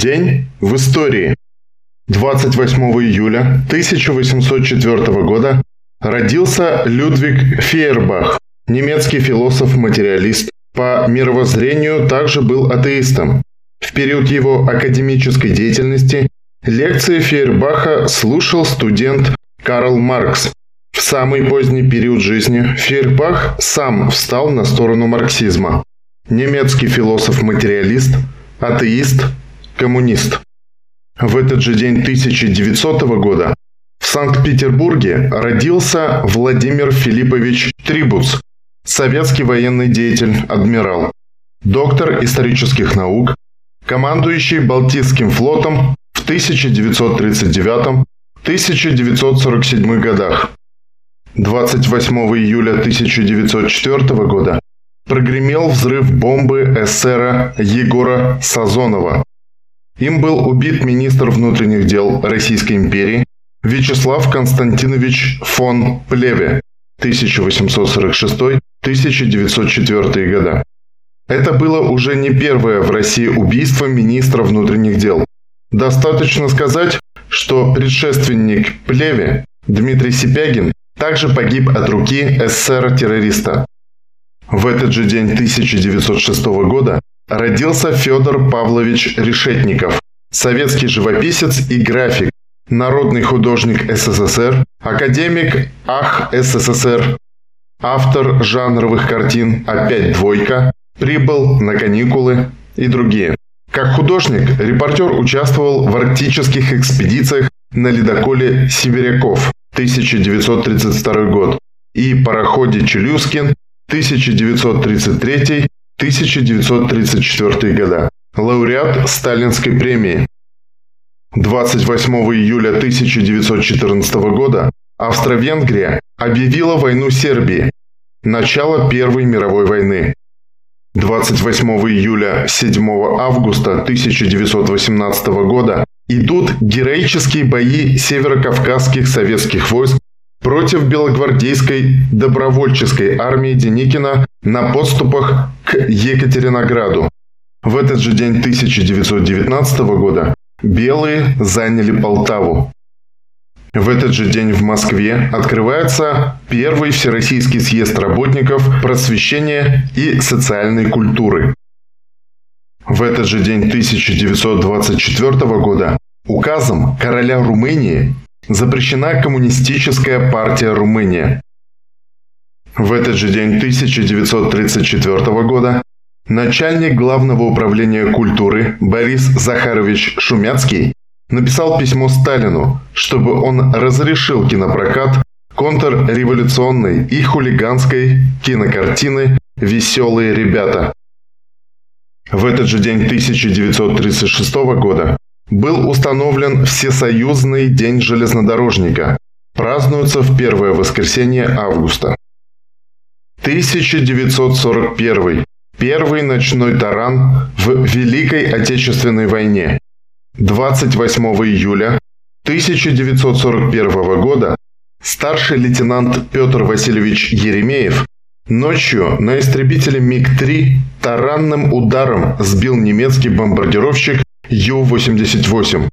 День в истории. 28 июля 1804 года родился Людвиг Фейербах, немецкий философ-материалист. По мировоззрению также был атеистом. В период его академической деятельности лекции Фейербаха слушал студент Карл Маркс. В самый поздний период жизни Фейербах сам встал на сторону марксизма. Немецкий философ-материалист, атеист, коммунист. В этот же день 1900 года в Санкт-Петербурге родился Владимир Филиппович Трибуц, советский военный деятель, адмирал, доктор исторических наук, командующий Балтийским флотом в 1939-1947 годах. 28 июля 1904 года прогремел взрыв бомбы эсера Егора Сазонова. Им был убит министр внутренних дел Российской империи Вячеслав Константинович фон Плеве 1846-1904 года. Это было уже не первое в России убийство министра внутренних дел. Достаточно сказать, что предшественник Плеве, Дмитрий Сипягин, также погиб от руки СССР-террориста. В этот же день 1906 года родился Федор Павлович Решетников, советский живописец и график, народный художник СССР, академик АХ СССР, автор жанровых картин «Опять двойка», «Прибыл на каникулы» и другие. Как художник, репортер участвовал в арктических экспедициях на ледоколе «Сибиряков» 1932 год и пароходе «Челюскин» 1933-1934 года. Лауреат Сталинской премии. 28 июля 1914 года Австро-Венгрия объявила войну Сербии. Начало Первой мировой войны. 28 июля 7 августа 1918 года идут героические бои северокавказских советских войск против белогвардейской добровольческой армии Деникина на подступах к Екатеринограду. В этот же день 1919 года белые заняли Полтаву. В этот же день в Москве открывается первый Всероссийский съезд работников просвещения и социальной культуры. В этот же день 1924 года указом короля Румынии запрещена коммунистическая партия Румыния. В этот же день 1934 года начальник Главного управления культуры Борис Захарович Шумяцкий написал письмо Сталину, чтобы он разрешил кинопрокат контрреволюционной и хулиганской кинокартины «Веселые ребята». В этот же день 1936 года был установлен Всесоюзный день железнодорожника. Празднуется в первое воскресенье августа. 1941. Первый ночной таран в Великой Отечественной войне. 28 июля 1941 года старший лейтенант Петр Васильевич Еремеев ночью на истребителе МиГ-3 таранным ударом сбил немецкий бомбардировщик Ю-88.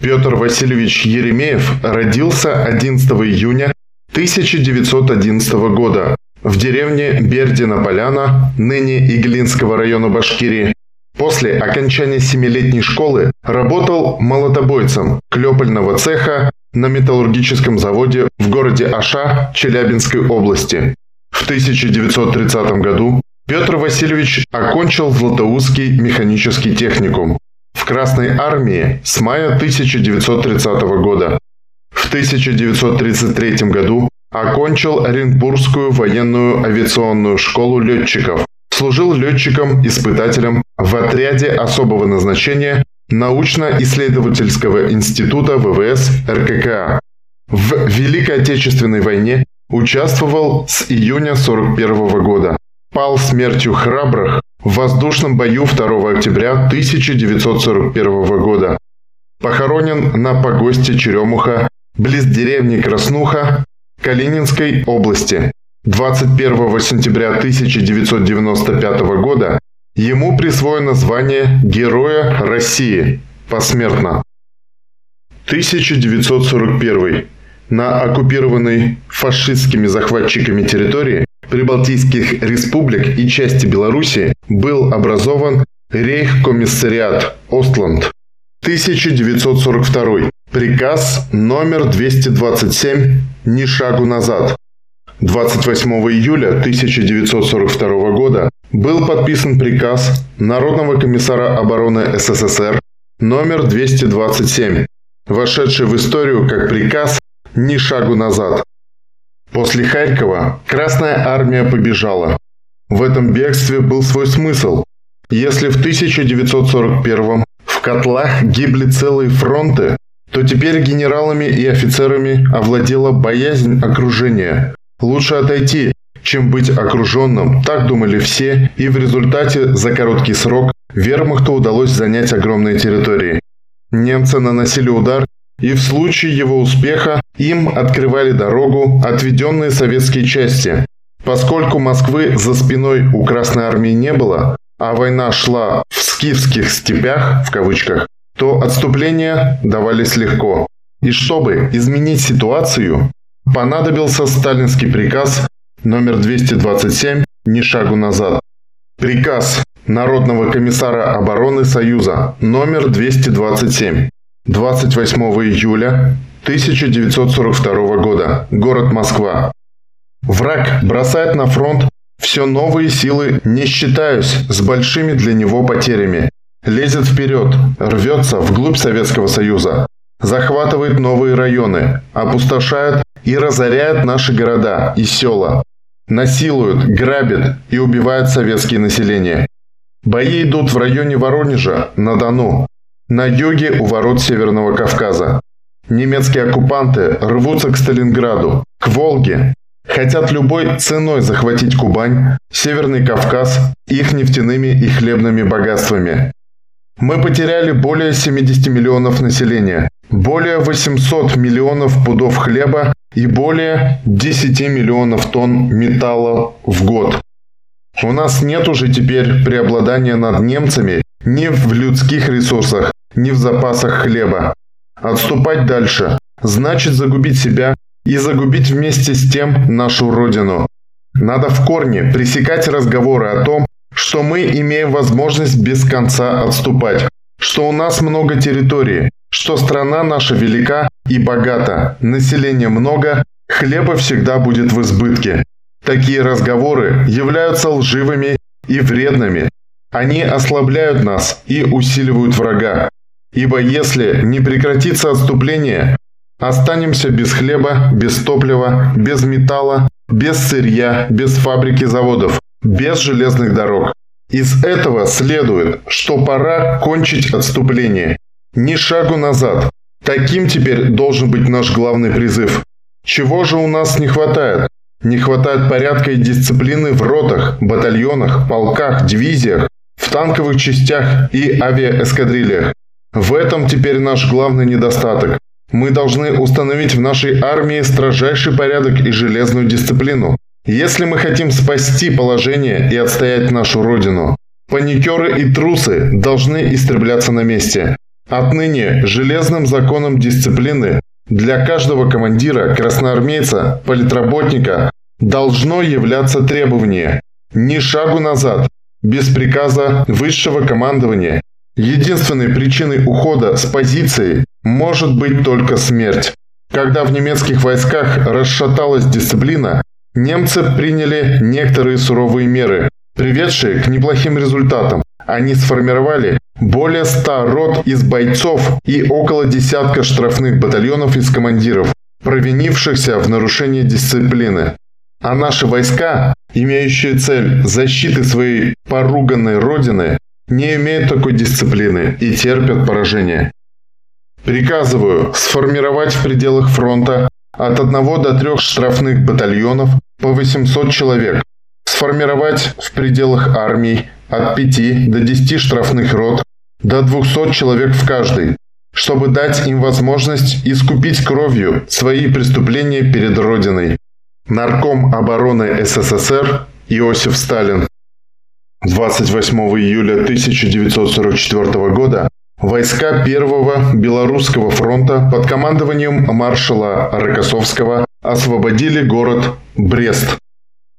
Петр Васильевич Еремеев родился 11 июня 1911 года в деревне Бердина-Поляна, ныне Иглинского района Башкирии. После окончания семилетней школы работал молотобойцем клепального цеха на металлургическом заводе в городе Аша Челябинской области. В 1930 году Петр Васильевич окончил Златоустский механический техникум в Красной армии с мая 1930 года. В 1933 году окончил Оренбургскую военную авиационную школу летчиков. Служил летчиком-испытателем в отряде особого назначения научно-исследовательского института ВВС РККА. В Великой Отечественной войне участвовал с июня 1941 года. Пал смертью храбрых в воздушном бою 2 октября 1941 года. Похоронен на погосте Черемуха, близ деревни Краснуха, Калининской области. 21 сентября 1995 года ему присвоено звание Героя России посмертно. 1941. На оккупированной фашистскими захватчиками территории Прибалтийских республик и части Белоруссии был образован Рейхкомиссариат Остланд. 1942. Приказ номер 227 «Ни шагу назад». 28 июля 1942 года был подписан приказ Народного комиссара обороны СССР номер 227, вошедший в историю как приказ «Ни шагу назад». После Харькова Красная Армия побежала. В этом бегстве был свой смысл. Если в 1941 в котлах гибли целые фронты, то теперь генералами и офицерами овладела боязнь окружения. Лучше отойти, чем быть окруженным, так думали все, и в результате за короткий срок вермахту удалось занять огромные территории. Немцы наносили удар, и в случае его успеха им открывали дорогу отведенные советские части. Поскольку Москвы за спиной у Красной Армии не было, а война шла в «скифских степях», в кавычках, то отступления давались легко. И чтобы изменить ситуацию, понадобился сталинский приказ номер 227 «Ни шагу назад». Приказ Народного комиссара обороны Союза номер 227 28 июля 1942 года. Город Москва. Враг бросает на фронт все новые силы, не считаясь с большими для него потерями. Лезет вперед, рвется вглубь Советского Союза, захватывает новые районы, опустошает и разоряет наши города и села, насилует, грабит и убивает советские население. Бои идут в районе Воронежа, на Дону, на юге у ворот Северного Кавказа. Немецкие оккупанты рвутся к Сталинграду, к Волге, хотят любой ценой захватить Кубань, Северный Кавказ, их нефтяными и хлебными богатствами. Мы потеряли более 70 миллионов населения, более 800 миллионов пудов хлеба и более 10 миллионов тонн металла в год. У нас нет уже теперь преобладания над немцами ни в людских ресурсах, ни в запасах хлеба. Отступать дальше значит загубить себя и загубить вместе с тем нашу Родину. Надо в корне пресекать разговоры о том, что мы имеем возможность без конца отступать, что у нас много территории, что страна наша велика и богата, населения много, хлеба всегда будет в избытке. Такие разговоры являются лживыми и вредными. Они ослабляют нас и усиливают врага. Ибо если не прекратится отступление, останемся без хлеба, без топлива, без металла, без сырья, без фабрики заводов, без железных дорог. Из этого следует, что пора кончить отступление. Ни шагу назад. Таким теперь должен быть наш главный призыв. Чего же у нас не хватает? Не хватает порядка и дисциплины в ротах, батальонах, полках, дивизиях, в танковых частях и авиаэскадрильях. В этом теперь наш главный недостаток. Мы должны установить в нашей армии строжайший порядок и железную дисциплину. Если мы хотим спасти положение и отстоять нашу родину, паникеры и трусы должны истребляться на месте. Отныне железным законом дисциплины для каждого командира, красноармейца, политработника должно являться требование ни шагу назад, без приказа высшего командования. Единственной причиной ухода с позиции может быть только смерть. Когда в немецких войсках расшаталась дисциплина, немцы приняли некоторые суровые меры, приведшие к неплохим результатам. Они сформировали более 100 рот из бойцов и около десятка штрафных батальонов из командиров, провинившихся в нарушении дисциплины. А наши войска, имеющие цель защиты своей поруганной родины, не имеют такой дисциплины и терпят поражение. Приказываю сформировать в пределах фронта от 1 до 3 штрафных батальонов по 800 человек, сформировать в пределах армий от 5 до 10 штрафных рот до 200 человек в каждой, чтобы дать им возможность искупить кровью свои преступления перед Родиной. Нарком обороны СССР Иосиф Сталин 28 июля 1944 года войска Первого Белорусского фронта под командованием маршала Рокоссовского освободили город Брест